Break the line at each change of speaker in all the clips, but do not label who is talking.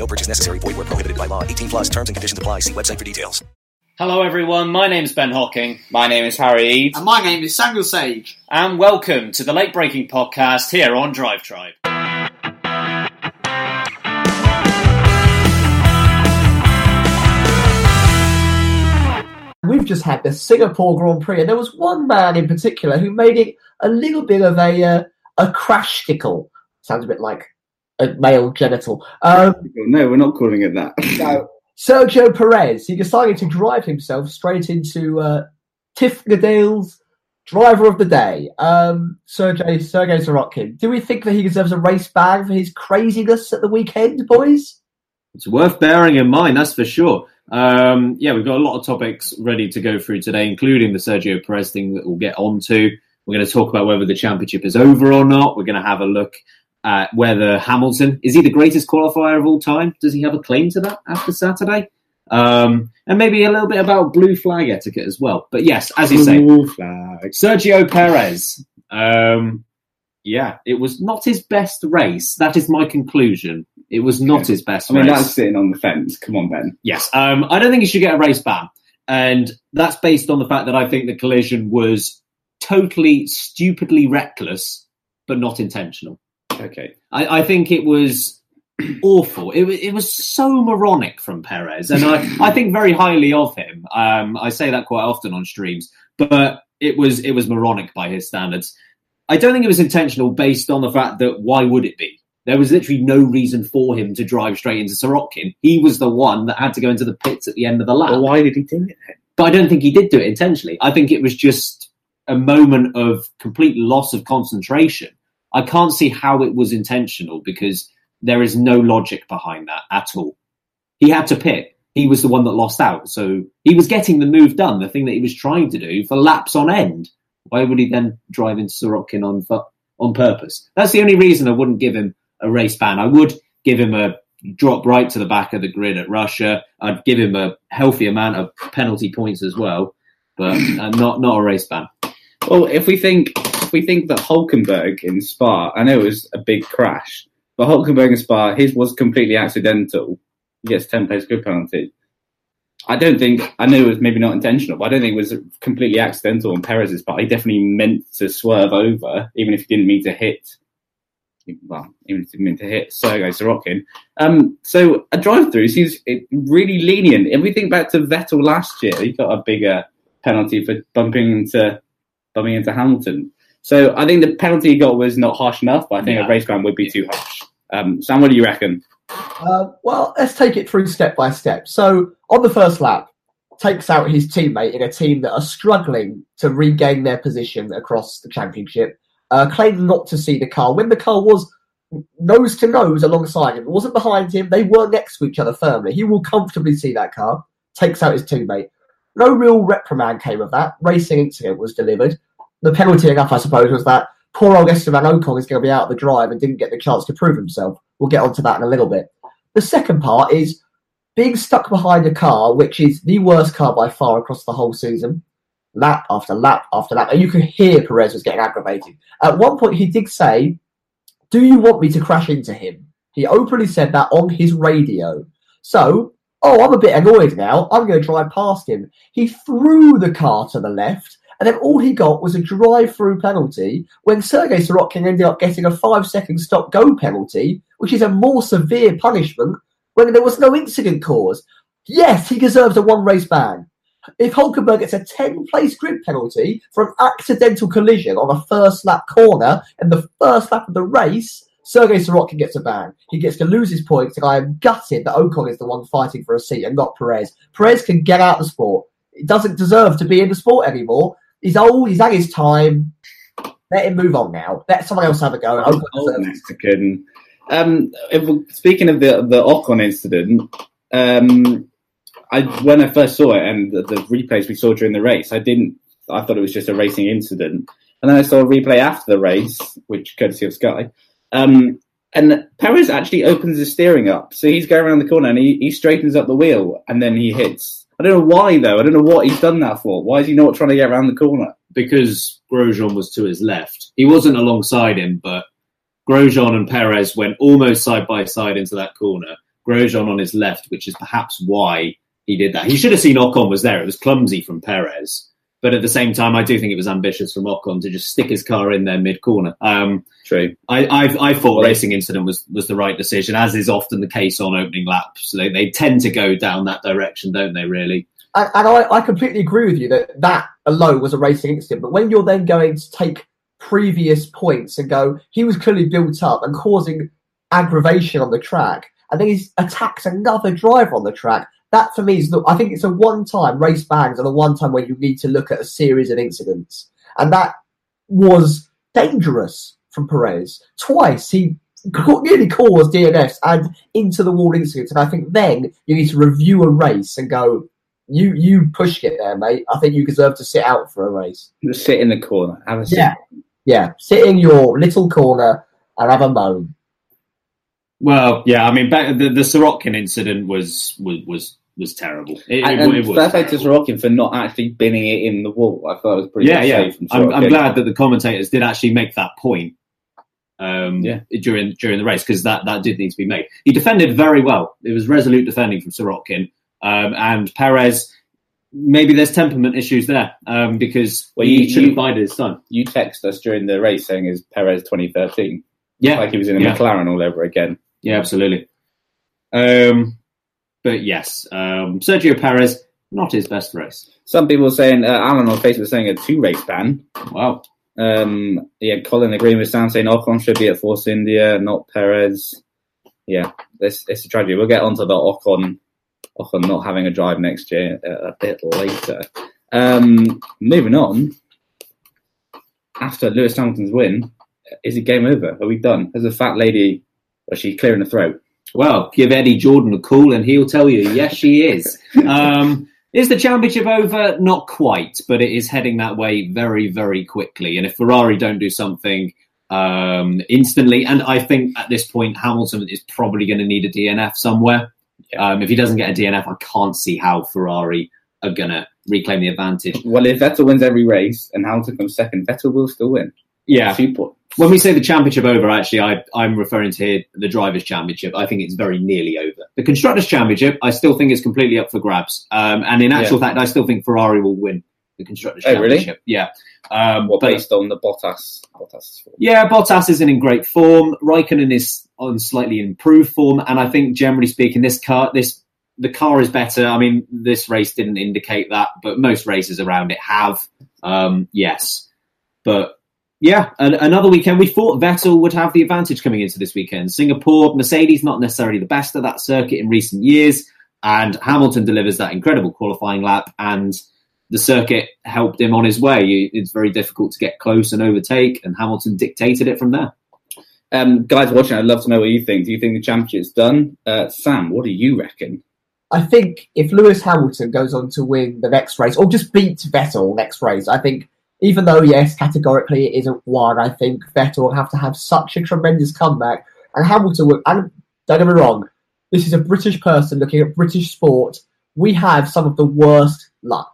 No purchase necessary. Void where prohibited by law. 18 plus terms and conditions apply. See website for details.
Hello, everyone. My name's Ben Hocking,
My name is Harry Eade.
And my name is Samuel Sage.
and welcome to the late breaking podcast here on Drive Tribe.
We've just had the Singapore Grand Prix, and there was one man in particular who made it a little bit of a uh, a crash tickle. Sounds a bit like a male genital. Um,
No, we're not calling it that.
no, Sergio Perez. He decided to drive himself straight into uh, Tiff Gadale's driver of the day, um, Sergey Sergey Sirotkin. Do we think that he deserves a race ban for his craziness at the weekend, boys?
It's worth bearing in mind, that's for sure. Um, yeah, we've got a lot of topics ready to go through today, including the Sergio Perez thing that we'll get onto. We're going to talk about whether the championship is over or not. We're going to have a look at whether Hamilton is he the greatest qualifier of all time? Does he have a claim to that after Saturday? Um, and maybe a little bit about blue flag etiquette as well. But yes, as you say,
Blue flag.
Sergio Perez. Um, yeah, it was not his best race. That is my conclusion. It was not his best
I mean,
race.
that's sitting on the fence. Come on, Ben.
Yes, um, I don't think he should get a race ban, and that's based on the fact that I think the collision was totally stupidly reckless, but not intentional.
Okay.
I, I think it was awful. It, it was so moronic from Perez, and I, I think very highly of him. Um, I say that quite often on streams, but it was it was moronic by his standards. I don't think it was intentional, based on the fact that why would it be? There was literally no reason for him to drive straight into Sirotkin. He was the one that had to go into the pits at the end of the lap.
Well, why did he do it then?
But I don't think he did do it intentionally. I think it was just a moment of complete loss of concentration. I can't see how it was intentional because there is no logic behind that at all. He had to pit. He was the one that lost out. So he was getting the move done, the thing that he was trying to do for laps on end. Why would he then drive into Sirotkin on, on purpose? That's the only reason I wouldn't give him a race ban. I would give him a drop right to the back of the grid at Russia. I'd give him a healthy amount of penalty points as well, but uh, not not a race ban.
Well, if we think we think that Hulkenberg in Spa, I know it was a big crash, but Hulkenberg in Spa, his was completely accidental. He gets ten place grid penalty. I don't think I know it was maybe not intentional, but I don't think it was completely accidental on Perez's part. He definitely meant to swerve over, even if he didn't mean to hit. Well, even if he didn't mean to hit Sergei Sirotkin. Um, so a drive-through seems really lenient. If we think back to Vettel last year, he got a bigger penalty for bumping into bumping into Hamilton. So I think the penalty he got was not harsh enough, but I think
Yeah.
a race ban would be too harsh. Um, Sam, what do you reckon?
Uh, well, let's take it through step by step. So, on the first lap, takes out his teammate in a team that are struggling to regain their position across the championship, uh, claimed not to see the car when the car was nose to nose alongside him. It wasn't behind him, they were next to each other firmly. He will comfortably see that car, takes out his teammate. No real reprimand came of that. Racing incident was delivered. The penalty enough, I suppose, was that poor old Esteban Ocon is going to be out of the drive and didn't get the chance to prove himself. We'll get onto that in a little bit. The second part is being stuck behind a car, which is the worst car by far across the whole season. lap after lap after lap, and you could hear Perez was getting aggravated. At one point, he did say, "Do you want me to crash into him?" He openly said that on his radio. So, oh, I'm a bit annoyed now. I'm going to drive past him. He threw the car to the left, and then all he got was a drive-through penalty. When Sergei Sirotkin ended up getting a five-second stop-go penalty, which is a more severe punishment when there was no incident caused. Yes, he deserves a one-race ban. If Hulkenberg gets a 10 place grid penalty for an accidental collision on a first lap corner in the first lap of the race, Sergei Sirotkin gets a ban. He gets to lose his points, I am gutted that Ocon is the one fighting for a seat and not Perez. Perez can get out of the sport. He doesn't deserve to be in the sport anymore. He's old, he's had his time. Let him move on now. Let someone else have a go.
Old. Mexican. Um, if speaking of the the Ocon incident, um, I when I first saw it and the, the replays we saw during the race, I didn't. I thought it was just a racing incident, and then I saw a replay after the race, which courtesy of Sky. Um, and Perez actually opens his steering up, so he's going around the corner and he, he straightens up the wheel, and then he hits. I don't know why though. I don't know what he's done that for. Why is he not trying to get around the corner?
because Grosjean was to his left. He wasn't alongside him, but Grosjean and Perez went almost side by side into that corner. Grosjean on his left, which is perhaps why he did that. He should have seen Ocon was there. It was clumsy from Perez. But at the same time, I do think it was ambitious from Ocon to just stick his car in there mid corner. Um,
True.
I, I, I thought racing incident was, was the right decision, as is often the case on opening laps. They, they tend to go down that direction, don't they? Really?
And, and I, I completely agree with you that that alone was a racing incident. But when you're then going to take previous points and go, he was clearly built up and causing aggravation on the track, and then he attacks another driver on the track. That for me is, the, I think it's a one-time race bans and a one-time where you need to look at a series of incidents, and that was dangerous from Perez. Twice he nearly caused DNFs and into the wall incidents, and I think then you need to review a race and go, you you pushed it there, mate. I think you deserve to sit out for a race.
Just sit in the corner, have a seat.
Yeah. Yeah, sit in your little corner and have a moan.
Well, yeah. I mean, back, the the Sirotkin incident was was was, was terrible. It,
And,
it- it was
fair play to
terrible.
Sirotkin for not actually binning it in the wall. I thought it was pretty
Yeah, yeah. I'm, I'm glad that the commentators did actually make that point um,
Yeah.
during during the race because that, that did need to be made. He defended very well. It was resolute defending from Sirotkin um, and Perez. Maybe there's temperament issues there um, because
Well,
he
you-
should
you-
have bided his time.
You text us during the race saying is Perez 2013.
Yeah,
Like he was in a
yeah.
McLaren all over again.
Yeah, absolutely. Um, but yes, um, Sergio Perez not his best race.
Some people saying, uh, Alan on Facebook saying a two race ban.
Wow.
Um, yeah, Colin agreeing with Sam saying Ocon should be at Force India, not Perez. Yeah, it's, it's a tragedy. We'll get onto the Ocon, Ocon not having a drive next year uh, a bit later. Um, moving on, after Lewis Hamilton's win, is it game over? Are we done? Has the fat lady, was she clearing the throat?
Well, give Eddie Jordan a call and he'll tell you, yes, she is. Um, is the championship over? Not quite, but it is heading that way very, very quickly. And if Ferrari don't do something um, instantly, and I think at this point, Hamilton is probably going to need a DNF somewhere. Um, if he doesn't get a DNF, I can't see how Ferrari are going to reclaim the advantage.
Well, if Vettel wins every race and Hamilton comes second, Vettel will still win.
Yeah.
Points.
When we say the championship over, actually, I, I'm referring to here the drivers' championship. I think it's very nearly over. The constructors' championship, I still think is completely up for grabs. Um, and in actual
Yeah.
fact, I still think Ferrari will win the constructors'
Oh, really?
championship. Yeah. Um,
Well,
but-
based on the Bottas. Bottas form.
yeah, Bottas isn't in great form. Raikkonen is on slightly improved form, and I think generally speaking, this car, this the car is better. I mean, this race didn't indicate that, but most races around it have. Um, yes, but yeah, an, another weekend. We thought Vettel would have the advantage coming into this weekend. Singapore, Mercedes not necessarily the best at that circuit in recent years, and Hamilton delivers that incredible qualifying lap and. The circuit helped him on his way. It's very difficult to get close and overtake, and Hamilton dictated it from there.
Um, guys watching, I'd love to know what you think. Do you think the championship's done? Uh, Sam, what do you reckon?
I think if Lewis Hamilton goes on to win the next race, or just beat Vettel next race, I think even though yes, categorically it isn't one, I think Vettel will have to have such a tremendous comeback, and Hamilton will. And don't get me wrong, this is a British person looking at British sport. We have some of the worst luck.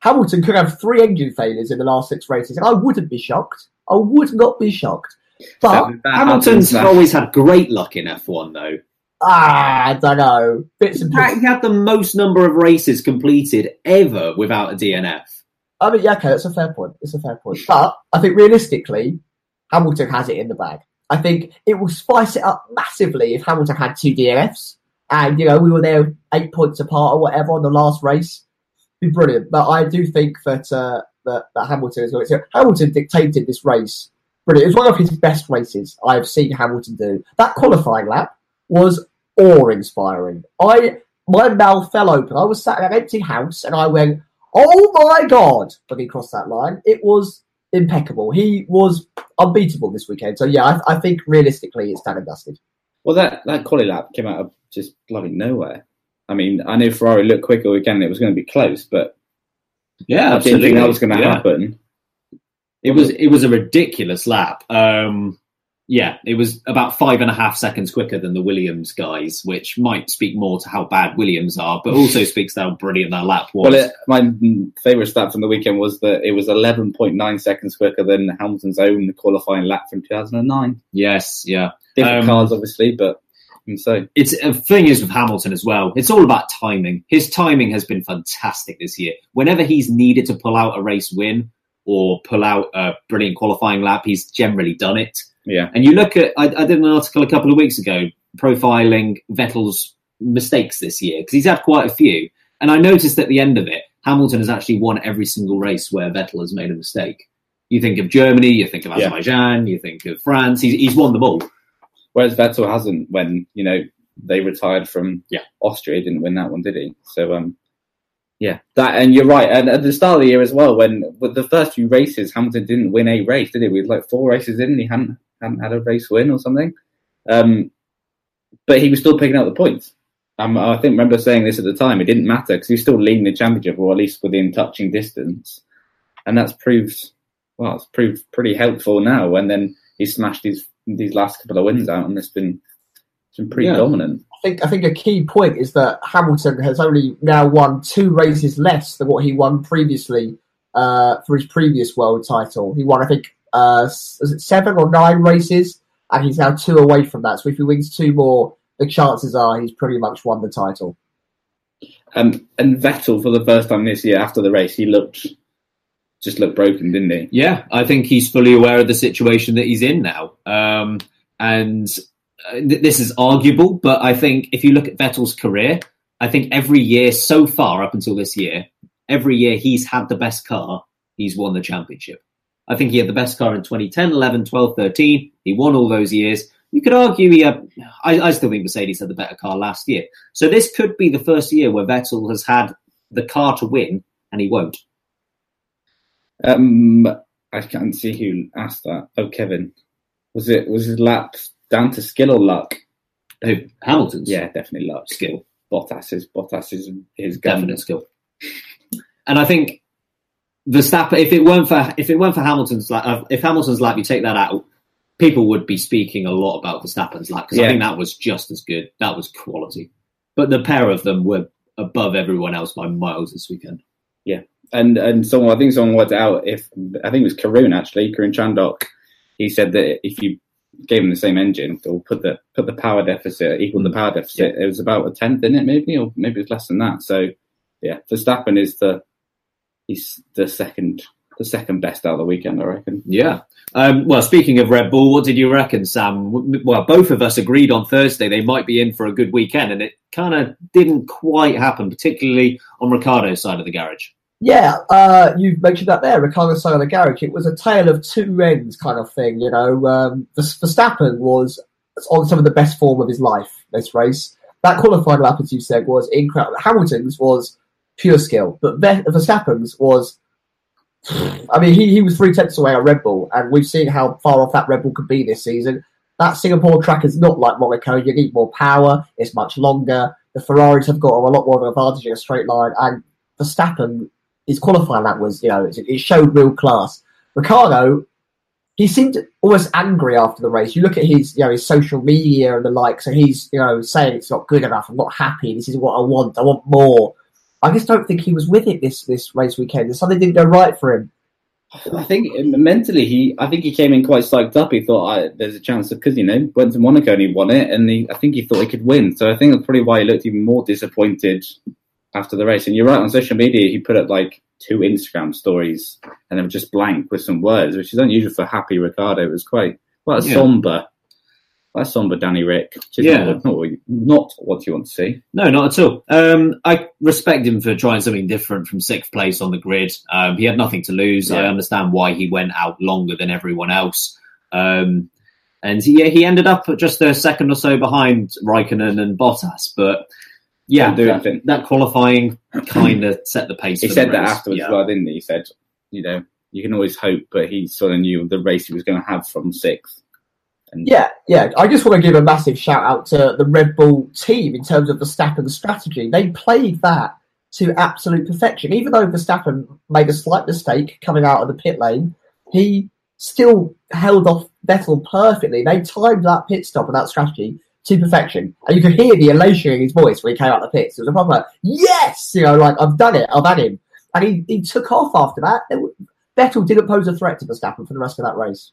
Hamilton could have three engine failures in the last six races, and I wouldn't be shocked. I would not be shocked. But
That
Hamilton's
happens
always had great luck in F1, though.
ah, I don't know. Bits
In fact, he had the most number of races completed ever without a DNF.
I mean, yeah, okay, that's a fair point. It's a fair point. But I think realistically, Hamilton has it in the bag. I think it will spice it up massively if Hamilton had two DNFs and, you know, we were there eight points apart or whatever on the last race. Be brilliant. But I do think that, uh, that, that Hamilton is going to. Hamilton dictated this race. Brilliant. It was one of his best races I've seen Hamilton do. That qualifying lap was awe inspiring. I my mouth fell open. I was sat in an empty house and I went, Oh my god! When he crossed that line, it was impeccable. He was unbeatable this weekend. So yeah, I, I think realistically, it's done and dusted.
Well, that that quali lap came out of just bloody nowhere. I mean, I knew Ferrari looked quicker again. It was going to be close, but
Yeah,
I didn't think that was going to
Yeah.
happen.
It was it was a ridiculous lap. Um, yeah, it was about five and a half seconds quicker than the Williams guys, which might speak more to how bad Williams are, but also speaks to how brilliant that lap was.
Well, it, my favourite stat from the weekend was that it was 11.9 seconds quicker than Hamilton's own qualifying lap from 2009.
yes, yeah.
Different
Um,
cars, obviously, but so
It's a thing is with Hamilton as well. It's all about timing. His timing has been fantastic this year. Whenever he's needed to pull out a race win or pull out a brilliant qualifying lap, he's generally done it.
Yeah,
And you look at, I, I did an article a couple of weeks ago profiling Vettel's mistakes this year because he's had quite a few. And I noticed at the end of it, Hamilton has actually won every single race where Vettel has made a mistake. You think of Germany, you think of
Yeah.
Azerbaijan, you think of France. He's, he's won them all.
whereas Vettel hasn't. When you know they retired from
Yeah.
Austria, he didn't win that one, did he? So um, yeah, that and you're right. And at the start of the year as well, when with the first few races, Hamilton didn't win a race, did he? With like four races in, he hadn't hadn't had a race win or something. Um, but he was still picking up the points. Um, I think remember saying this at the time. It didn't matter because he was still leading the championship, or at least within touching distance, and that's proved well. It's proved pretty helpful now. And then he smashed these these last couple of wins out, and it's been it's been pretty
Yeah.
dominant.
I think I think a key point is that Hamilton has only now won two races less than what he won previously uh, for his previous world title. He won, I think, uh, s- was it seven or nine races, and he's now two away from that. So if he wins two more, the chances are he's pretty much won the title.
Um, and Vettel for the first time this year after the race, he looked just looked broken, didn't he?
Yeah, I think he's fully aware of the situation that he's in now. Um, and uh, th- this is arguable, but I think if you look at Vettel's career, I think every year so far, up until this year, every year he's had the best car, he's won the championship. I think he had the best car in 2010, 11, 12, 13. He won all those years. You could argue he had, I, I still think Mercedes had the better car last year. So this could be the first year where Vettel has had the car to win and he won't.
Um, I can't see who asked that. Oh, Kevin, was it was his lap down to skill or luck?
Who? Hamilton's?
Yeah, definitely luck.
Skill.
Bottas is Bottas is his gun.
definite skill. And I think Verstappen, if it weren't for if it weren't for Hamilton's lap, uh, if Hamilton's lap, you take that out, people would be speaking a lot about Verstappen's lap because
Yeah.
I think that was just as good. That was quality. But the pair of them were above everyone else by miles this weekend.
Yeah, and and someone I think someone worked out. If I think it was Karun actually, Karun Chandhok, he said that if you gave him the same engine or put the put the power deficit equal the power deficit, it was about a tenth in it, maybe, or maybe it's less than that. So yeah, Verstappen is the he's the second the second best out of the weekend, I reckon.
Yeah. Um, well, speaking of Red Bull, what did you reckon, Sam? Well, both of us agreed on Thursday they might be in for a good weekend, and it kind of didn't quite happen, particularly on Ricciardo's side of the garage.
Yeah, uh, you mentioned that there, Ricciardo's side of the Garage. It was a tale of two ends kind of thing. You know, um, Vers- Verstappen was on some of the best form of his life this race. That qualifying lap, as you said, was incredible. Hamilton's was pure skill, but Ve- Verstappen's was. I mean, he, he was three tenths away on Red Bull, and we've seen how far off that Red Bull could be this season. That Singapore track is not like Monaco. You need more power. It's much longer. The Ferraris have got a lot more of an advantage in a straight line, and Verstappen his qualifying that was, you know, it, it showed real class. Ricciardo, he seemed almost angry after the race. You look at his, you know, his social media and the like. So he's, you know, saying it's not good enough. I'm not happy. This is what I want. I want more. I just don't think he was with it this this race weekend. Something didn't go right for him.
I think um, mentally, he I think he came in quite psyched up. He thought I, there's a chance of because you know went to Monaco and he won it, and he, I think he thought he could win. So I think that's probably why he looked even more disappointed after the race. And you're right on social media, he put up like two Instagram stories and they were just blank with some words, which is unusual for Happy Ricciardo. It was quite quite
Yeah.
somber, a somber Danny Rick. Which
Yeah.
not, not, what you- not what you want to see.
No, not at all. Um, I respect him for trying something different from sixth place on the grid. Um, he had nothing to lose. I understand why he went out longer than everyone else. Um, and yeah, he ended up just a second or so behind Raikkonen and Bottas. But yeah, that, that qualifying kind of set the pace.
He said that
race.
afterwards
Yeah.
well, didn't he? He said, you know, you can always hope, but he sort of knew the race he was going to have from sixth. And
Yeah, yeah. I just want to give a massive shout out to the Red Bull team in terms of the staff and the strategy. They played that to absolute perfection. Even though Verstappen made a slight mistake coming out of the pit lane, he still held off Vettel perfectly. They timed that pit stop and that strategy to perfection. And you could hear the elation in his voice when he came out of the pits. It was a proper, yes! You know, like, I've done it, I've had him. And he, he took off after that. It Vettel didn't pose a threat to Verstappen for the rest of that race.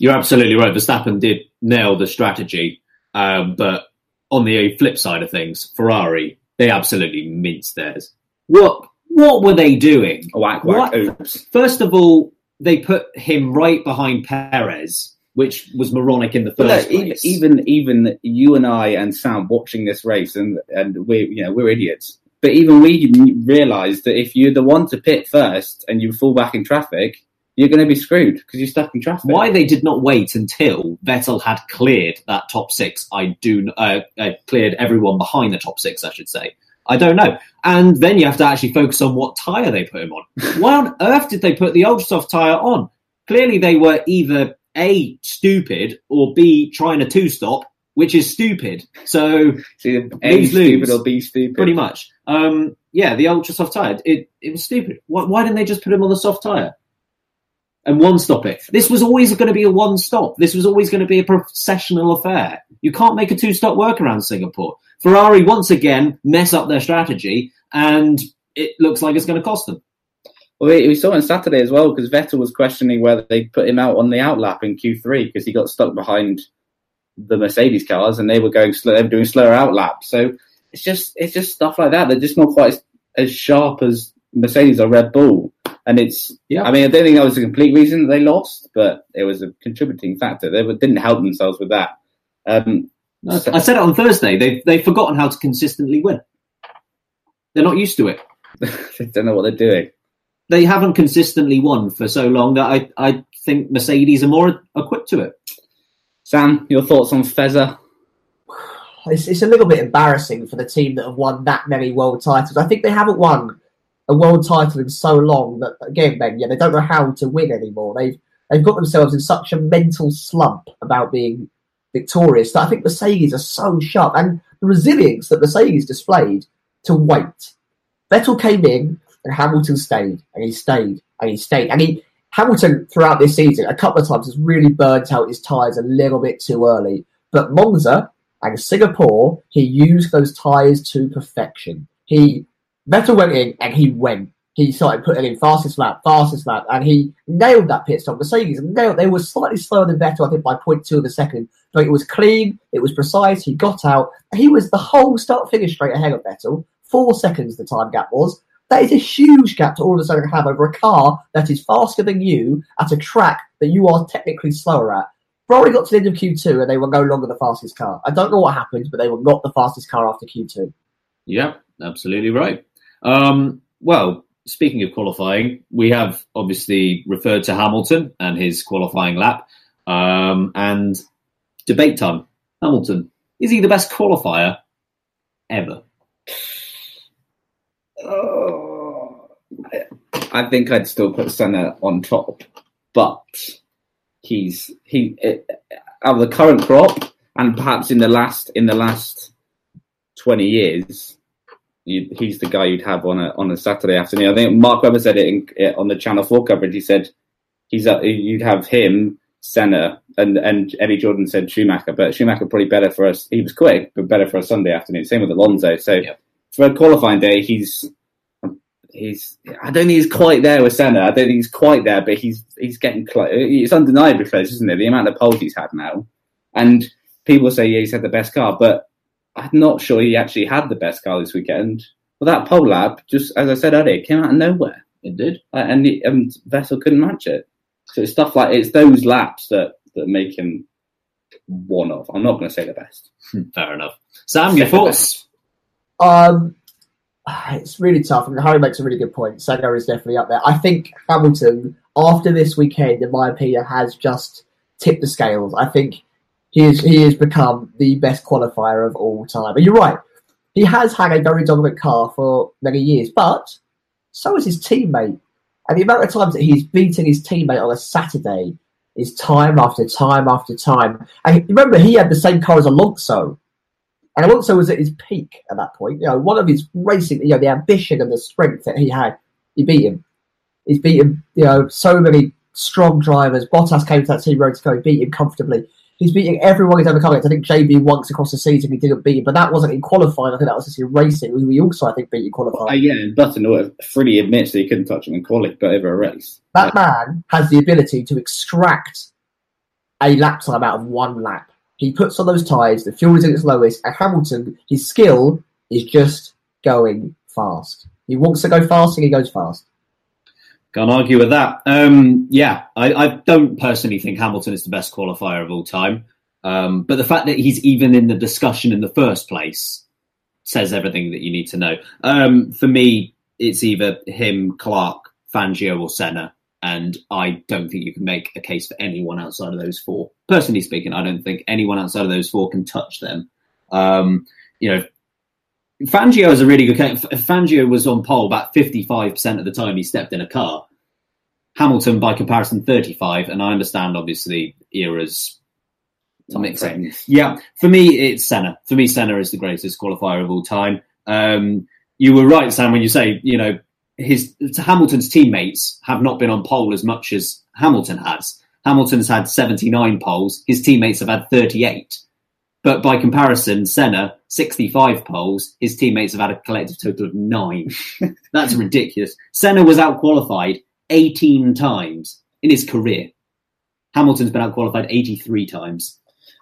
You're absolutely right. Verstappen did nail the strategy, um, but on the flip side of things, Ferrari they absolutely minced theirs. What what were they doing?
whack, whack,
What?
oops.
First of all, they put him right behind Perez, which was moronic in the first
look,
place.
even even you and I and Sam watching this race, and and we you know we're idiots. But even we realised that if you're the one to pit first and you fall back in traffic, you're going to be screwed because you're stuck in traffic.
why they did not wait until Vettel had cleared that top six, I do uh, uh, cleared everyone behind the top six, I should say. I don't know. And then you have to actually focus on what tyre they put him on. Why on earth did they put the ultra soft tyre on? Clearly, they were either a stupid or b trying a two stop, which is stupid. So
A
Lose,
stupid
lose.
or B stupid.
pretty much, um, yeah, the ultra soft tyre. It it was stupid. Why, why didn't they just put him on the soft tyre? And one stop it. This was always going to be a one stop. This was always going to be a processional affair. You can't make a two stop work around Singapore. Ferrari once again mess up their strategy, and it looks like it's going to cost them.
Well, we, saw on Saturday as well because Vettel was questioning whether they put him out on the outlap in Q3 because he got stuck behind the Mercedes cars and they were going slow, they were doing slower outlaps. So it's just it's just stuff like that. They're just not quite as, as sharp as Mercedes or Red Bull. And it's
Yeah.
I mean I don't think that was a complete reason that they lost, but it was a contributing factor. They didn't help themselves with that. Um, so-
I said it on Thursday. They've they've forgotten how to consistently win. They're not used to it.
they don't know what they're doing.
They haven't consistently won for so long that I, I think Mercedes are more equipped to it.
Sam, your thoughts on Fezza?
It's, it's a little bit embarrassing for the team that have won that many world titles. I think they haven't won a world title in so long that again, Ben, yeah, they don't know how to win anymore. They've they've got themselves in such a mental slump about being victorious that I think Mercedes are so sharp and the resilience that Mercedes displayed to wait. Vettel came in and Hamilton stayed and he stayed and he stayed and he Hamilton throughout this season a couple of times has really burnt out his tyres a little bit too early. But Monza and Singapore, he used those tyres to perfection. He Vettel went in and he went. He started putting in fastest lap, fastest lap, and he nailed that pit stop. Mercedes nailed. They were slightly slower than Vettel, I think, by 0.2 of a second. But it was clean, it was precise. He got out. He was the whole start finish straight ahead of Vettel. Four seconds the time gap was. That is a huge gap to all of a sudden have over a car that is faster than you at a track that you are technically slower at. Ferrari got to the end of Q2 and they were no longer the fastest car. I don't know what happened, but they were not the fastest car after Q2.
Yeah, absolutely right. Um, well, speaking of qualifying, we have obviously referred to Hamilton and his qualifying lap. Um, and debate time. Hamilton, is he the best qualifier ever?
Oh, I think I'd still put Senna on top, but he's he eh, out of the current crop, and perhaps in the last in the last twenty years, you, he's the guy you'd have on a on a Saturday afternoon. I think Mark Webber said it in, on the Channel Four coverage. He said he's uh, you'd have him. Senna and and Eddie Jordan said Schumacher, but Schumacher probably better for us. He was quick, but better for a Sunday afternoon. Same with Alonso. So
Yeah.
for a qualifying day, he's he's I don't think he's quite there with Senna. I don't think he's quite there, but he's he's getting close. It's undeniably close, isn't it? The amount of poles he's had now, and people say yeah, he's had the best car, but I'm not sure he actually had the best car this weekend. Well, that pole lap, just as I said earlier, came out of nowhere.
It did.
Uh, and, the, and Vettel couldn't match it. So it's stuff like it's those laps that that make him one of. I'm not going to say the best.
Fair enough. Sam, your
Second
thoughts?
Um, it's really tough. I mean, Harry makes a really good point. Senna is definitely up there. I think Hamilton, after this weekend, in my opinion, has just tipped the scales. I think he is he has become the best qualifier of all time. And you're right, he has had a very dominant car for many years, but so is his teammate. And the amount of times that he's beaten his teammate on a Saturday is time after time after time. And remember, he had the same car as Alonso. And Alonso was at his peak at that point. You know, one of his racing, you know, the ambition and the strength that he had, he beat him. He's beaten, you know, so many strong drivers. Bottas came to that team road to go, beat him comfortably. He's beating everyone he's ever come against. I think JB once across the season he didn't beat him, but that wasn't in qualifying. I think that was just in racing. We, we also, I think, beat in qualifying.
Uh, yeah, and Button freely admits that he couldn't touch him in quality, but over a race.
That man has the ability to extract a lap time out of one lap. He puts on those tyres, the fuel is at its lowest, and Hamilton, his skill is just going fast. He wants to go fast and he goes fast.
Can't argue with that. Um, yeah, I, I don't personally think Hamilton is the best qualifier of all time. Um, but the fact that he's even in the discussion in the first place says everything that you need to know. Um, for me, it's either him, Clark, Fangio, or Senna. And I don't think you can make a case for anyone outside of those four. Personally speaking, I don't think anyone outside of those four can touch them. Um, you know, Fangio is a really good case. Fangio was on pole about 55% of the time he stepped in a car. Hamilton, by comparison, 35. And I understand, obviously, eras mixing. Yeah, for me, it's Senna. For me, Senna is the greatest qualifier of all time. Um, you were right, Sam, when you say, you know, his Hamilton's teammates have not been on pole as much as Hamilton has. Hamilton's had 79 poles. His teammates have had 38. But by comparison, Senna, 65 poles. His teammates have had a collective total of nine. That's ridiculous. Senna was out qualified 18 times in his career. Hamilton's been out qualified 83 times.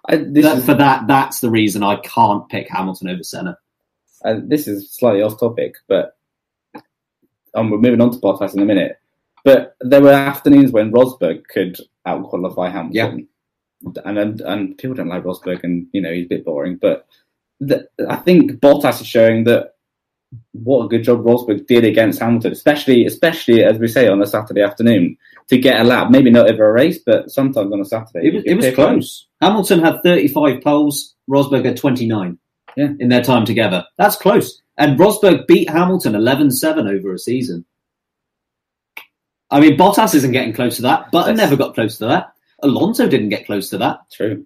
I, this
That-
is,
for that, that's the reason I can't pick Hamilton over Senna.
uh, this is slightly off topic, but um, we're moving on to Bottas in a minute. But there were afternoons when Rosberg could outqualify Hamilton, and, and and people don't like Rosberg, and you know he's a bit boring. But the, I think Bottas is showing that what a good job Rosberg did against Hamilton, especially especially as we say on a Saturday afternoon to get a lap. Maybe not over a race, but sometimes on a Saturday.
It was, it was close. Hamilton had 35 poles, Rosberg had 29
Yeah.
in their time together. That's close. And Rosberg beat Hamilton 11 7 over a season. I mean, Bottas isn't getting close to that. Button
That's-
never got close to that. Alonso didn't get close to that.
True.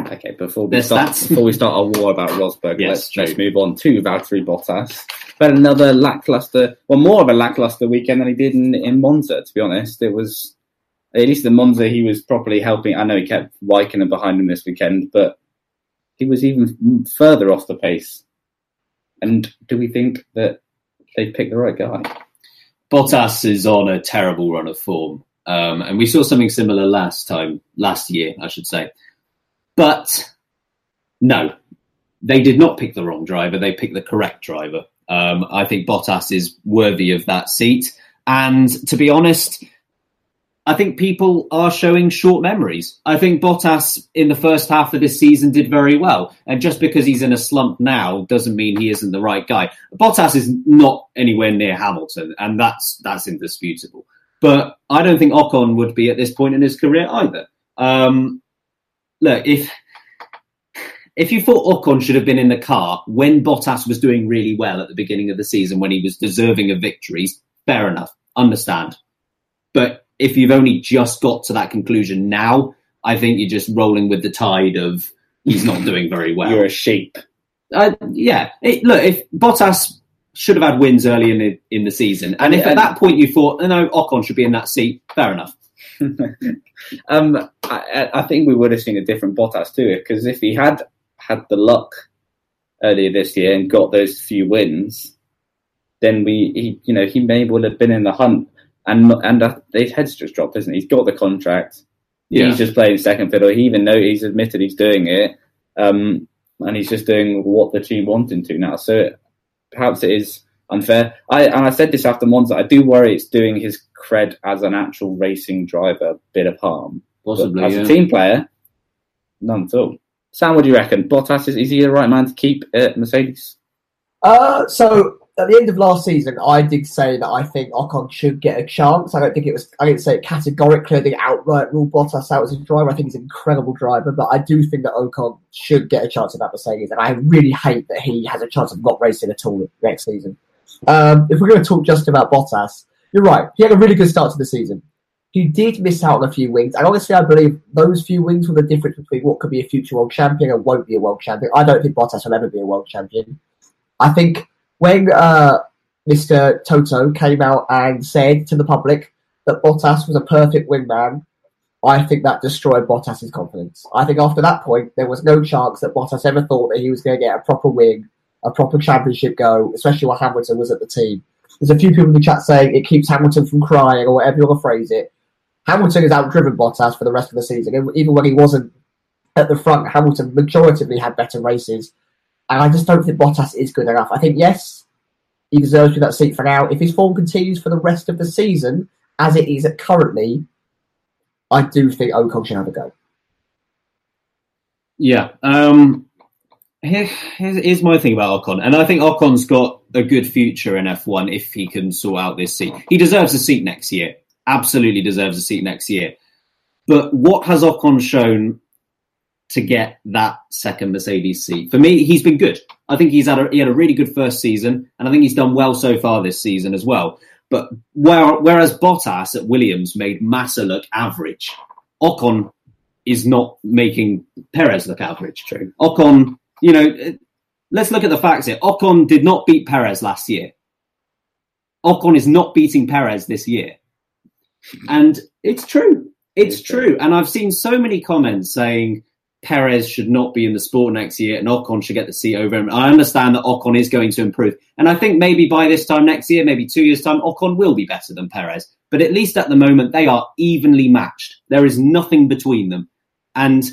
Okay, before we start,
stats.
before we start our war about Rosberg,
Yes,
let's,
true.
let's move on to Valtteri Bottas. But another lackluster, well, more of a lackluster weekend than he did in, in Monza. To be honest, it was at least in Monza he was properly helping. I know he kept Raikkonen behind him this weekend, but he was even further off the pace. And do we think that they picked the right guy?
Bottas is on a terrible run of form. Um, and we saw something similar last time, last year, I should say. But no, they did not pick the wrong driver. They picked the correct driver. Um, I think Bottas is worthy of that seat. And to be honest, I think people are showing short memories. I think Bottas in the first half of this season did very well. And just because he's in a slump now doesn't mean he isn't the right guy. Bottas is not anywhere near Hamilton, and that's that's indisputable. But I don't think Ocon would be at this point in his career either. Um, look, if if you thought Ocon should have been in the car when Bottas was doing really well at the beginning of the season, when he was deserving of victories, fair enough, understand. But if you've only just got to that conclusion now, I think you're just rolling with the tide of he's not doing very well.
You're a sheep.
Uh, yeah, it, look, if Bottas should have had wins early in the in the season, and if at that point you thought, oh, no, Ocon should be in that seat, fair enough.
um, I, I think we would have seen a different Bottas too, because if he had had the luck earlier this year and got those few wins, then we, he, you know, he may well have been in the hunt. And and uh, his head's just dropped, isn't he? He's got the contract.
Yeah.
He's just playing second fiddle. He even knows he's admitted he's doing it, um, and he's just doing what the team want him to now. So perhaps it is unfair. I and I said this after Monza. I do worry it's doing his cred as an actual racing driver a bit of harm.
Possibly,
But as
yeah.
a team player, none at all. Sam, what do you reckon? Bottas is, is he the right man to keep at Mercedes?
Uh, so at the end of last season, I did say that I think Ocon should get a chance. I don't think it was. I didn't say it categorically. I outright rule Bottas out as a driver. I think he's an incredible driver, but I do think that Ocon should get a chance at that Mercedes, and I really hate that he has a chance of not racing at all next season. Um, if we're going to talk just about Bottas, you're right. He had a really good start to the season. He did miss out on a few wins, and honestly, I believe those few wins were the difference between what could be a future world champion and won't be a world champion. I don't think Bottas will ever be a world champion. I think when uh, Mr. Toto came out and said to the public that Bottas was a perfect wingman, I think that destroyed Bottas's confidence. I think after that point, there was no chance that Bottas ever thought that he was going to get a proper win, a proper championship go, especially while Hamilton was at the team. There's a few people in the chat saying it keeps Hamilton from crying or whatever you want to phrase it. Hamilton has outdriven Bottas for the rest of the season. Even when he wasn't at the front, Hamilton majoritively had better races. And I just don't think Bottas is good enough. I think, yes, he deserves to be that seat for now. If his form continues for the rest of the season, as it is currently, I do think Ocon should have a go.
Yeah. Um, here, here's, my thing about Ocon, and I think Ocon's got a good future in F1 if he can sort out this seat. He deserves a seat next year. Absolutely deserves a seat next year. But what has Ocon shown to get that second Mercedes seat? For me, he's been good. I think he's had a, he had a really good first season, and I think he's done well so far this season as well. But where, whereas Bottas at Williams made Massa look average, Ocon is not making Perez look average.
True.
Ocon, you know, let's look at the facts here. Ocon did not beat Perez last year. Ocon is not beating Perez this year. And it's true. It's true. And I've seen so many comments saying Perez should not be in the sport next year and Ocon should get the seat over him. I understand that Ocon is going to improve. And I think maybe by this time next year, maybe two years' time, Ocon will be better than Perez. But at least at the moment, they are evenly matched. There is nothing between them. And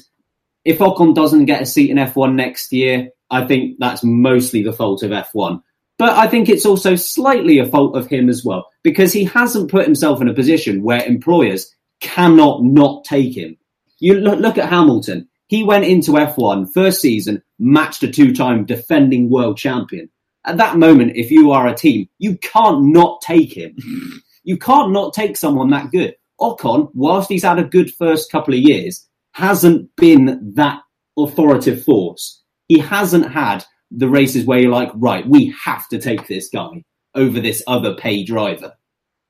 if Ocon doesn't get a seat in F1 next year, I think that's mostly the fault of F1. But I think it's also slightly a fault of him as well, because he hasn't put himself in a position where employers cannot not take him. You look, look at Hamilton. He went into F1 first season, matched a two-time defending world champion. At that moment, if you are a team, you can't not take him. You can't not take someone that good. Ocon, whilst he's had a good first couple of years, hasn't been that authoritative force. He hasn't had the races where you're like, right, we have to take this guy over this other pay driver.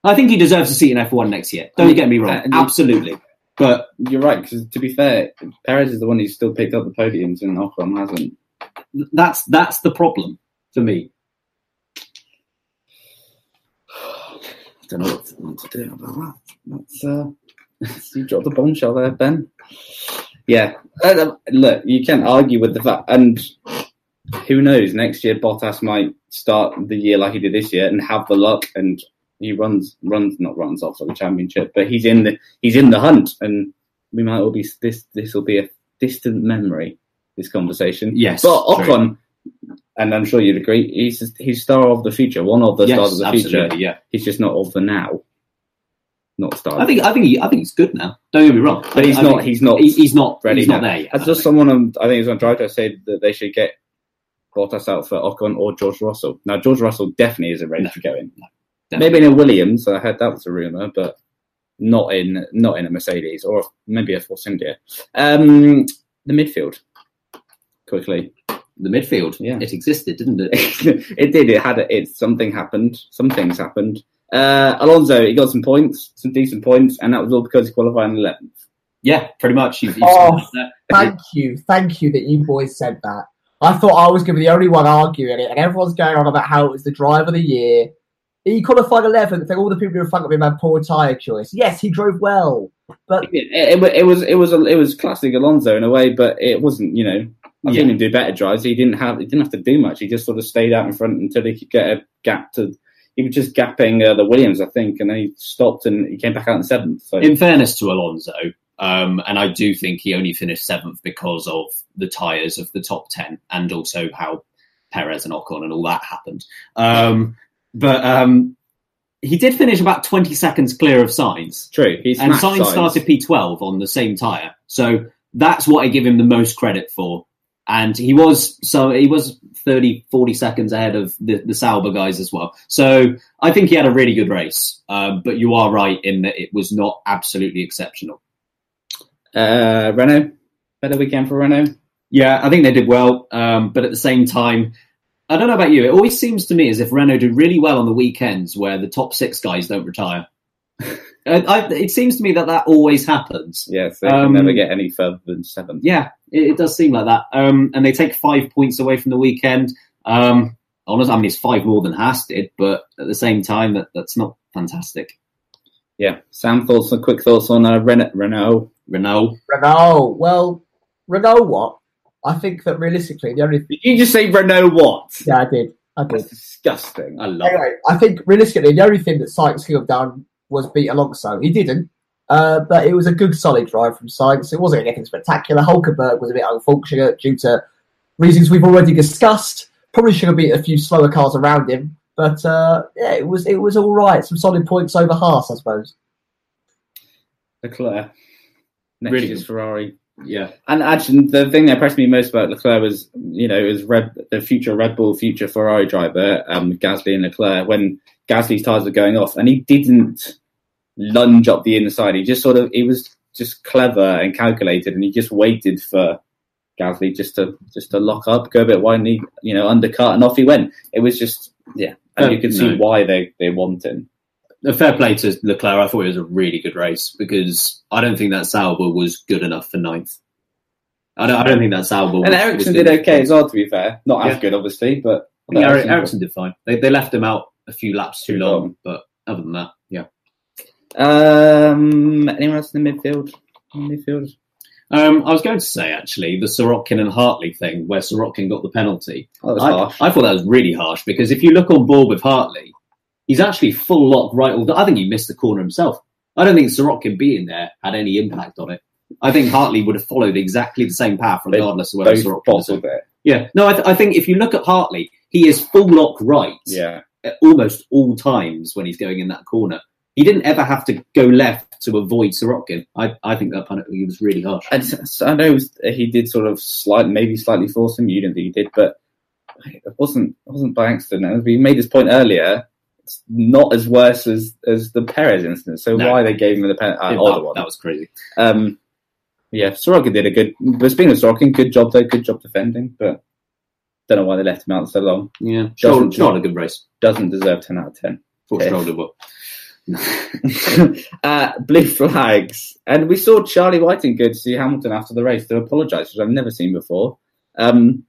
I think he deserves a seat in F1 next year. Don't get me wrong.
You-
Absolutely. But
You're right, because to be fair, Perez is the one who's still picked up the podiums and Ocon hasn't.
that's that's the problem for me.
I don't know what to, what to do about that. That's uh, you dropped the bombshell there, Ben. Yeah, Uh, look, you can't argue with the fact, and who knows? Next year, Bottas might start the year like he did this year and have the luck, and he runs, runs, not runs off for the championship, but he's in the he's in the hunt, and we might all be this. This will be a distant memory. This conversation,
Yes,
but
true.
Ocon, and I'm sure you'd agree, he's he's star of the future, one of the
yes,
stars of the future.
yeah.
He's just not of the now. Not star.
I think I think he, I think he's good now. Don't get me wrong.
But he's
I
not- he's not
he's not
ready
He's not there yet.
As just someone, on, I think it was on Drive, said that they should get Bottas out for Ocon or George Russell. Now, George Russell definitely isn't ready
No,
to go in.
Definitely.
Maybe in a Williams. I heard that was a rumor, but not in not in a Mercedes or maybe a Force India. Um, the midfield, quickly.
the midfield.
Yeah.
It existed, didn't it?
it did. It had. It something happened. Some things happened. Uh, Alonso, he got some points, some decent points, and that was all because he qualified in eleventh.
yeah, pretty much. You've, you've
Oh. Thank you, thank you that you boys said that. I thought I was going to be the only one arguing it, and everyone's going on about how it was the drive of the year. He qualified 11th, and all the people who were in front of him had poor tyre choice. Yes, he drove well, but
It, it, it was it was a, it was classic Alonso in a way, but it wasn't. You know, I've
Yeah.
seen him do better drives. He didn't have he didn't have to do much. He just sort of stayed out in front until he could get a gap to he was just gapping uh, the Williams, I think, and then he stopped and he came back out in seventh. So
In fairness to Alonso, um, and I do think he only finished seventh because of the tyres of the top 10 and also how Perez and Ocon and all that happened. Um, but um, he did finish about 20 seconds clear of Sainz.
true. He's
and Sainz. started P12 on the same tyre. So that's what I give him the most credit for. And he was so he was 30, 40 seconds ahead of the, the Sauber guys as well. So I think he had a really good race. Um, but you are right in that it was not absolutely exceptional.
Uh, Renault, better weekend for Renault.
Yeah, I think they did well. Um, but at the same time, I don't know about you. It always seems to me as if Renault do really well on the weekends where the top six guys don't retire. I, it seems to me that that always happens.
Yes, they
Um,
can never get any further than seventh.
Yeah, it, it does seem like that. Um, and they take five points away from the weekend. Um, honestly, I mean, it's five more than Haas did, but at the same time, that, that's not fantastic.
Yeah. Sam, thoughts and quick thoughts on uh, Renault. Renault.
Renault.
Renault. Well, Renault what? I think that realistically, the only
Did you just say Renault what?
yeah, I did, I did.
That's disgusting.
I love it.
I think realistically, the only thing that Sainz could have done was beat Alonso. He didn't, uh, but it was a good, solid drive from Sainz. It wasn't anything spectacular. Hulkenberg was a bit unfortunate due to reasons we've already discussed. Probably should have beat a few slower cars around him, but uh, yeah, it was it was all right. Some solid points over Haas, I suppose.
Leclerc. Next
Really
year's. Ferrari.
Yeah.
And actually, the thing that impressed me most about Leclerc was, you know, is Red, the future Red Bull, future Ferrari driver, um, Gasly and Leclerc, when Gasly's tires were going off, and he didn't lunge up the inside. He just sort of, he was just clever and calculated, and he just waited for Gasly just to just to lock up, go a bit wide, and he, you know, undercut, and off he went. It was just, yeah, and you could see why they they want him.
A fair play to Leclerc. I thought it was a really good race because I don't think that Sauber was good enough for ninth. I don't, I don't think that Sauber was,
And Ericsson did okay as well, to be fair. Not as good, obviously, but
I think
Ericsson-
Ericsson did fine. They, they left him out a few laps too long, but other than that, yeah.
Um, anyone else in the midfield? Midfield.
Um, I was going to say actually the Sirotkin and Hartley thing, where Sirotkin got the penalty.
Oh, that was
I,
harsh.
I thought that was really harsh because if you look on board with Hartley, he's actually full lock right. All the, I think he missed the corner himself. I don't think Sirotkin being there had any impact on it. I think Hartley would have followed exactly the same path
They
regardless of whether Sirotkin was
it.
Yeah, no, I, th- I think if you look at Hartley, he is full lock right
Yeah.
at almost all times when he's going in that corner. He didn't ever have to go left to avoid Sirotkin. I, I think that penalty was really harsh.
And I know he did sort of slight, maybe slightly force him. You didn't think he did, but it wasn't it wasn't by accident. And we made this point earlier. Not as worse as as the Perez incident. So
No.
why they gave him the pen, uh,
Yeah, that,
one?
that was crazy.
Um, yeah, Sirotkin did a good. But speaking of Sirotkin, good job though. Good job defending, but don't know why they left him out so long.
Yeah, Stroll, had a good race.
Doesn't deserve ten out of ten.
Thought
Yeah.
Stroll did well.
uh, blue flags. And we saw Charlie Whiting go to see Hamilton after the race to apologise, which I've never seen before. Um,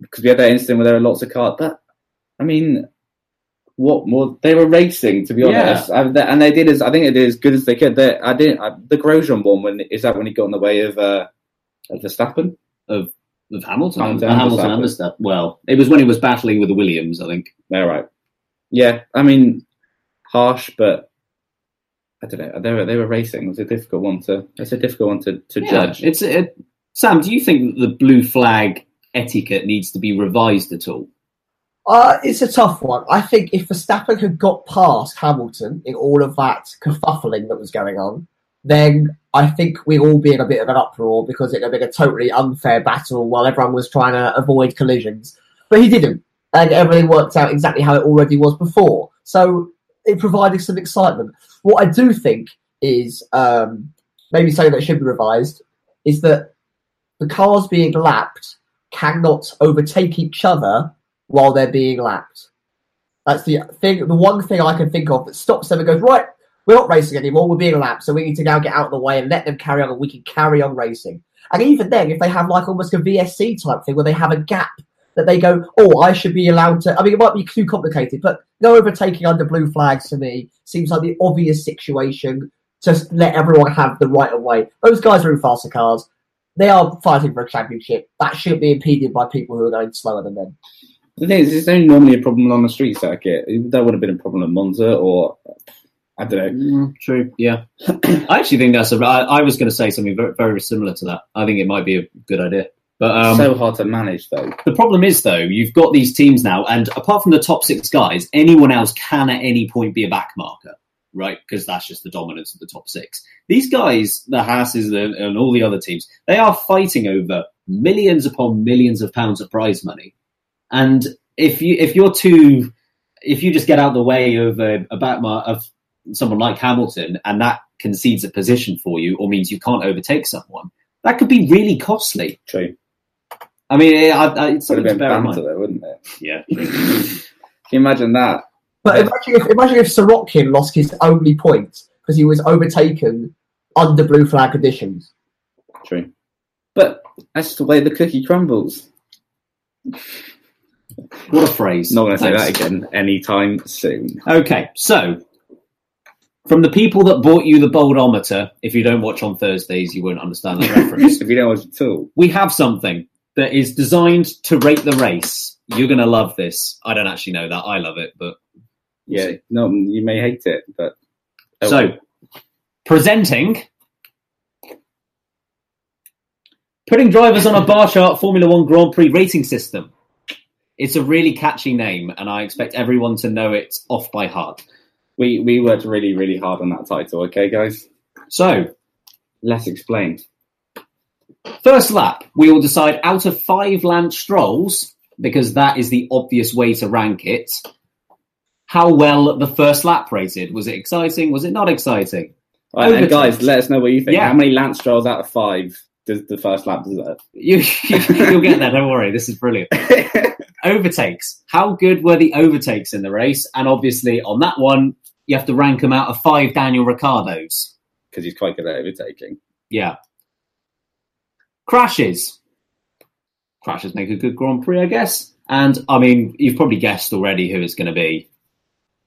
because we had that incident where there were lots of cars. But, I mean, what more? They were racing, to be
Yeah.
honest. And they- and they did as, I think they did as good as they could. They, I didn't, I, the Grosjean one, when, is that when he got in the way of, uh, of Verstappen?
of of Hamilton.
Hamilton
Hamilton,
and
Hamilton
Verstappen.
understep. Well, it was when he was battling with the Williams, I think.
Yeah, right. Yeah, I mean, harsh, but I don't know. They were, they were racing. It was a difficult one to, it's a difficult one to, to
Yeah,
judge.
It's it, Sam. Do you think the blue flag etiquette needs to be revised at all?
Uh, it's a tough one. I think if Verstappen had got past Hamilton in all of that kerfuffling that was going on, then I think we'd all be in a bit of an uproar because it have been a totally unfair battle while everyone was trying to avoid collisions. But he didn't. And everything worked out exactly how it already was before. So it provided some excitement. What I do think is um, maybe something that should be revised is that the cars being lapped cannot overtake each other while they're being lapped. That's the thing. The one thing I can think of that stops them and goes right. We're not racing anymore. We're being lapped, so we need to now get out of the way and let them carry on, and we can carry on racing. And even then, if they have like almost a VSC type thing where they have a gap that they go, oh, I should be allowed to. I mean, it might be too complicated, but no overtaking under blue flags to me seems like the obvious situation. Just let everyone have the right of way. Those guys are in faster cars. They are fighting for a championship. That shouldn't be impeded by people who are going slower than them.
The thing is, it's only normally a problem on the street circuit. That would have been a problem at Monza, or I don't know.
Mm, true. Yeah. I actually think that's a. I, I was going to say something very, very similar to that. I think it might be a good idea. But um,
so hard to manage, though.
the problem is, though, you've got these teams now, and apart from the top six guys, anyone else can at any point be a back marker, right? Because that's just the dominance of the top six. These guys, the Haas's and, and all the other teams, they are fighting over millions upon millions of pounds of prize money. And if you if you're too if you just get out the way of a, a back of someone like Hamilton, and that concedes a position for you, or means you can't overtake someone, that could be really costly.
True.
I mean, it, I, I, it's
Would
something
have
to
been
bear in
banter,
mind.
though, wouldn't it?
Yeah.
Can you imagine that?
But imagine if, imagine if Sirotkin lost his only point because he was overtaken under blue flag conditions.
True. But that's the way the cookie crumbles.
What a phrase.
Not going to say that again anytime soon.
Okay, so from the people that bought you the boldometer, if you don't watch on Thursdays, you won't understand that reference.
if you don't watch at all.
we have something that is designed to rate the race. You're going to love this. I don't actually know that. I love it, but
Yeah, no, you may hate it, but oh,
so presenting, putting drivers on a bar chart Formula One Grand Prix rating system. It's a really catchy name, and I expect everyone to know it off by heart.
we we worked really really hard on that title. Okay, guys,
So,
less explained.
first lap, we will decide out of five Lance Strolls, because that is the obvious way to rank it, how well the first lap rated. Was it exciting? Was it not exciting?
Right, and guys, let us know what you think.
Yeah.
How many Lance Strolls out of five does the first lap deserve?
You, you'll get there, don't worry. This is brilliant. overtakes. How good were the overtakes in the race? And obviously, on that one, you have to rank them out of five Daniel Ricciardos.
Because he's quite good at overtaking.
Yeah. Crashes. Crashes make a good Grand Prix, I guess. And I mean, you've probably guessed already who it's going to be.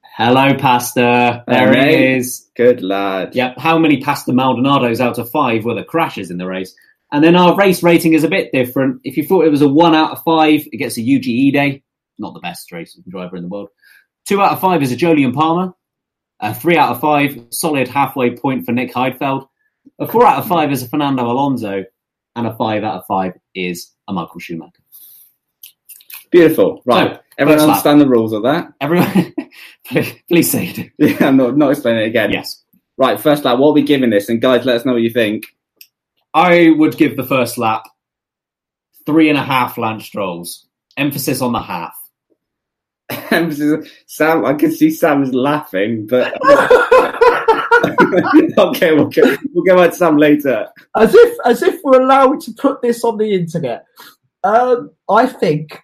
Hello, Pastor. There it is.
Good lad.
Yep. How many Pastor Maldonados out of five were the crashes in the race? And then our race rating is a bit different. If you thought it was a one out of five, it gets a Yuji Ide. Not the best racing driver in the world. Two out of five is a Jolyon Palmer. A three out of five, solid halfway point for Nick Heidfeld. A four out of five is a Fernando Alonso. And a five out of five is a Michael Schumacher.
Beautiful. Right.
So,
Everyone understand the rules of that?
Everyone, please, please say it.
Yeah, I'm not, not explaining it again.
Yes.
Right, first lap, what are we giving this? And guys, let us know what you think.
I would give the first lap three and a half Lance Strolls. Emphasis on the half.
Sam, I can see Sam is laughing, but okay, we'll go, we'll go back to Sam later.
as if as if we're allowed to put this on the internet. Um, I think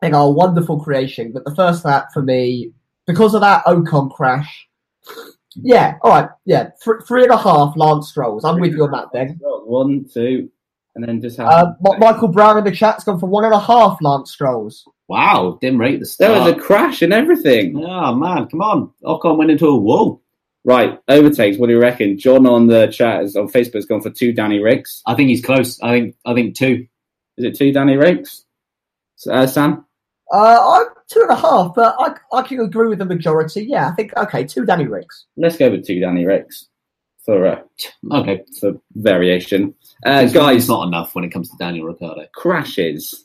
they are a wonderful creation, but the first lap for me, because of that Ocon crash, yeah, all right, yeah, th- three and a half Lance Strolls. I'm with you on that, then.
One, two, and then just have.
Uh, Mi- Michael Brown in the chat's gone for one and a half Lance Strolls.
Wow, didn't rate the
stuff.
there
was a crash and everything.
Oh man, come on. Ocon went into a wall.
Right, overtakes. What do you reckon? John on the chat is, on Facebook has gone for two Danny Ricks.
I think he's close. I think I think two.
Is it two Danny Ricks? Uh, Sam?
Uh, I'm two and a half, but I, I can agree with the majority. Yeah, I think, okay, two Danny Ricks.
Let's go with two Danny Ricks for uh,
Okay.
for variation. Uh,
It's
guys,
not enough when it comes to Daniel Ricciardo.
crashes.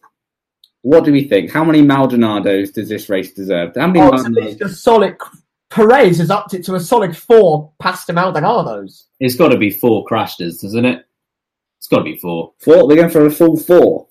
What do we think? How many Maldonados does this race deserve? How many
Oh, it's,
Maldonados?
it's a solid. Perez has upped it to a solid four Pastor Maldonados.
It's got to be four crashes, doesn't it? It's got to be four.
Four? We're going for a full four.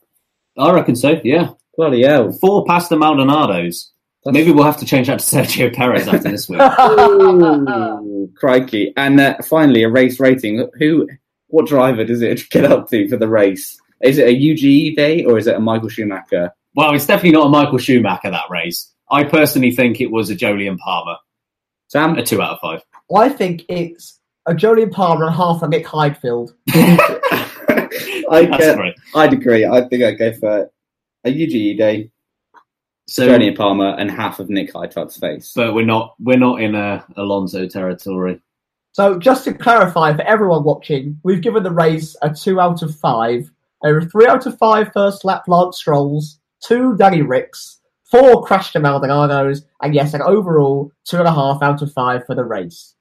I reckon so. Yeah,
Bloody hell.
four Pastor Maldonados.
That's-
Maybe we'll have to change that to Sergio Perez after this week.
Ooh, crikey. And uh, finally, a race rating. Who, what driver does it get up to for the race? Is it a Yuji Ide or is it a Michael Schumacher?
Well, it's definitely not a Michael Schumacher that race. I personally think it was a Jolyon Palmer,
Sam?
a two out of five.
I think it's a Jolyon Palmer and half a Nick Heidfeld.
I
That's
get,
great.
I'd agree. I think I'd go for a Yuji Ide,
So,
Jolyon Palmer, and half of Nick Heidfeld's face.
but we're not we're not in a Alonso territory.
So just to clarify for everyone watching, we've given the race a two out of five. There were three out of five first lap Lance Strolls, two Danny Ricks, four Crash to Maldonados, and yes, an overall two and a half out of five for the race.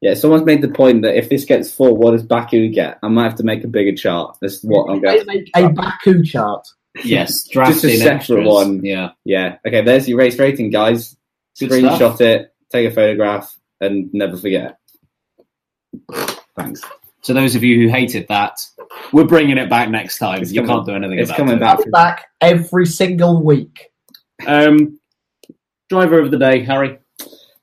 Yeah, someone's made the point that if this gets four, what does Baku get? I might have to make a bigger chart. This is what I'm going to
Make a Baku chart.
Yes, draft
Just a separate
extras.
one.
Yeah.
Yeah. Okay, there's your race rating, guys.
Good
Screenshot
stuff.
it, take a photograph, and never forget. Thanks.
To those of you who hated that, we're bringing it back next time.
It's
you
coming-
can't do anything
it's
about
coming
it.
back.
Back every single week.
Um, driver of the day, Harry.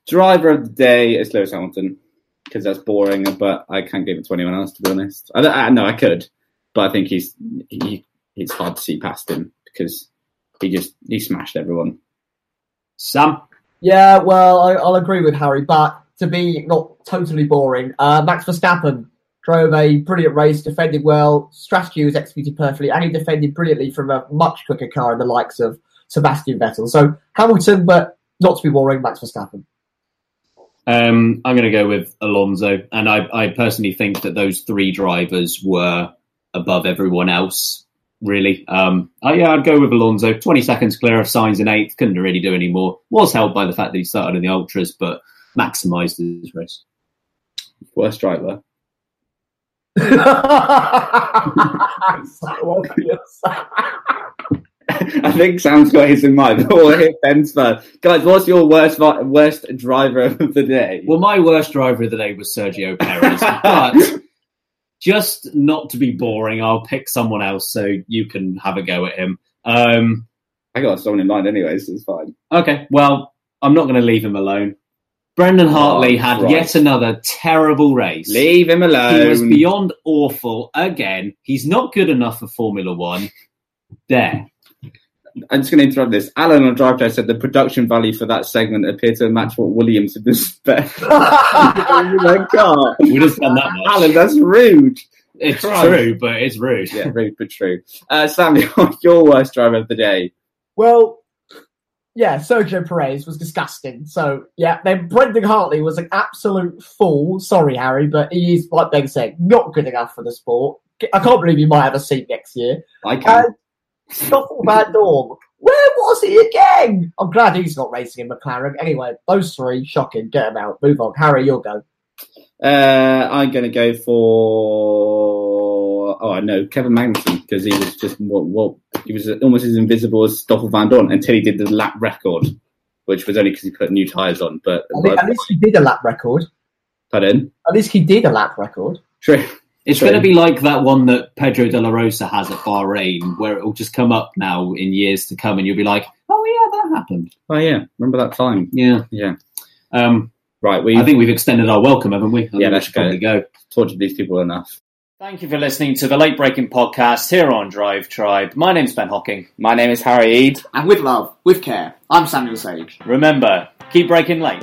Driver of the day is Lewis Hamilton because that's boring, but I can't give it to anyone else to be honest. I, I no, I could, but I think he's he, it's hard to see past him because he just he smashed everyone.
Sam.
Yeah, well, I, I'll agree with Harry, but to be not totally boring, uh, Max Verstappen drove a brilliant race, defended well, strategy was executed perfectly, and he defended brilliantly from a much quicker car in the likes of Sebastian Vettel. So Hamilton, but not to be boring, Max Verstappen.
Um, I'm going to go with Alonso, and I, I personally think that those three drivers were above everyone else. Really, um, oh yeah, I'd go with Alonso. Twenty seconds clear of Sainz in eighth. Couldn't really do any more. Was helped by the fact that he started in the ultras, but maximised his race.
Worst driver.
so obvious.
I think Sam's got his in mind. but We'll hit Ben's first. Guys, what's your worst worst driver of the day?
Well, my worst driver of the day was Sergio Perez, but just not to be boring, I'll pick someone else so you can have a go at him. Um,
I got someone in mind anyway, so it's fine.
okay, well, I'm not going to leave him alone. Brendan Hartley
Oh,
had yet another terrible race.
Leave him alone.
He was beyond awful again. He's not good enough for Formula One. There.
I'm just going to interrupt this. Alan on Drive Test said the production value for that segment appeared to match what Williams had been spent. that car.
We didn't spend that much.
Alan, that's rude.
It's
Christ.
true, but it's rude.
Yeah, rude but true. Uh, Sam, your worst driver of the day.
Well, yeah, Sergio Perez was disgusting. So, yeah, then Brendan Hartley was an absolute fool. Sorry, Harry, but he is, like Ben said, not good enough for the sport. I can't believe he might have a seat next year.
I can.
Stoffel Vandoorne, where was he again? I'm glad he's not racing in McLaren. Anyway, those three, shocking. Get them out. Move on. Harry, you'll go.
Uh, I'm going to go for. Oh, I know Kevin Magnussen because he was just what, what he was almost as invisible as Stoffel Vandoorne until he did the lap record, which was only because he put new tyres on. But
At least, at least he did a lap record.
pardon,
At least he did a lap record.
true.
It's
True.
going to be like that one that Pedro de la Rosa has at Bahrain, where it will just come up now in years to come, and you'll be like, "Oh yeah, that happened."
Oh yeah, remember that time?
Yeah,
Yeah.
Um,
Right, we
I think we've extended our welcome, haven't we? I
Yeah,
we
let's
should probably go.
tortured these people enough.
Thank you for listening to the Late Breaking Podcast here on Drive Tribe. My name's Ben Hocking.
My name is Harry Ead.
And with love, with care, I'm Samuel Sage.
Remember, keep breaking late.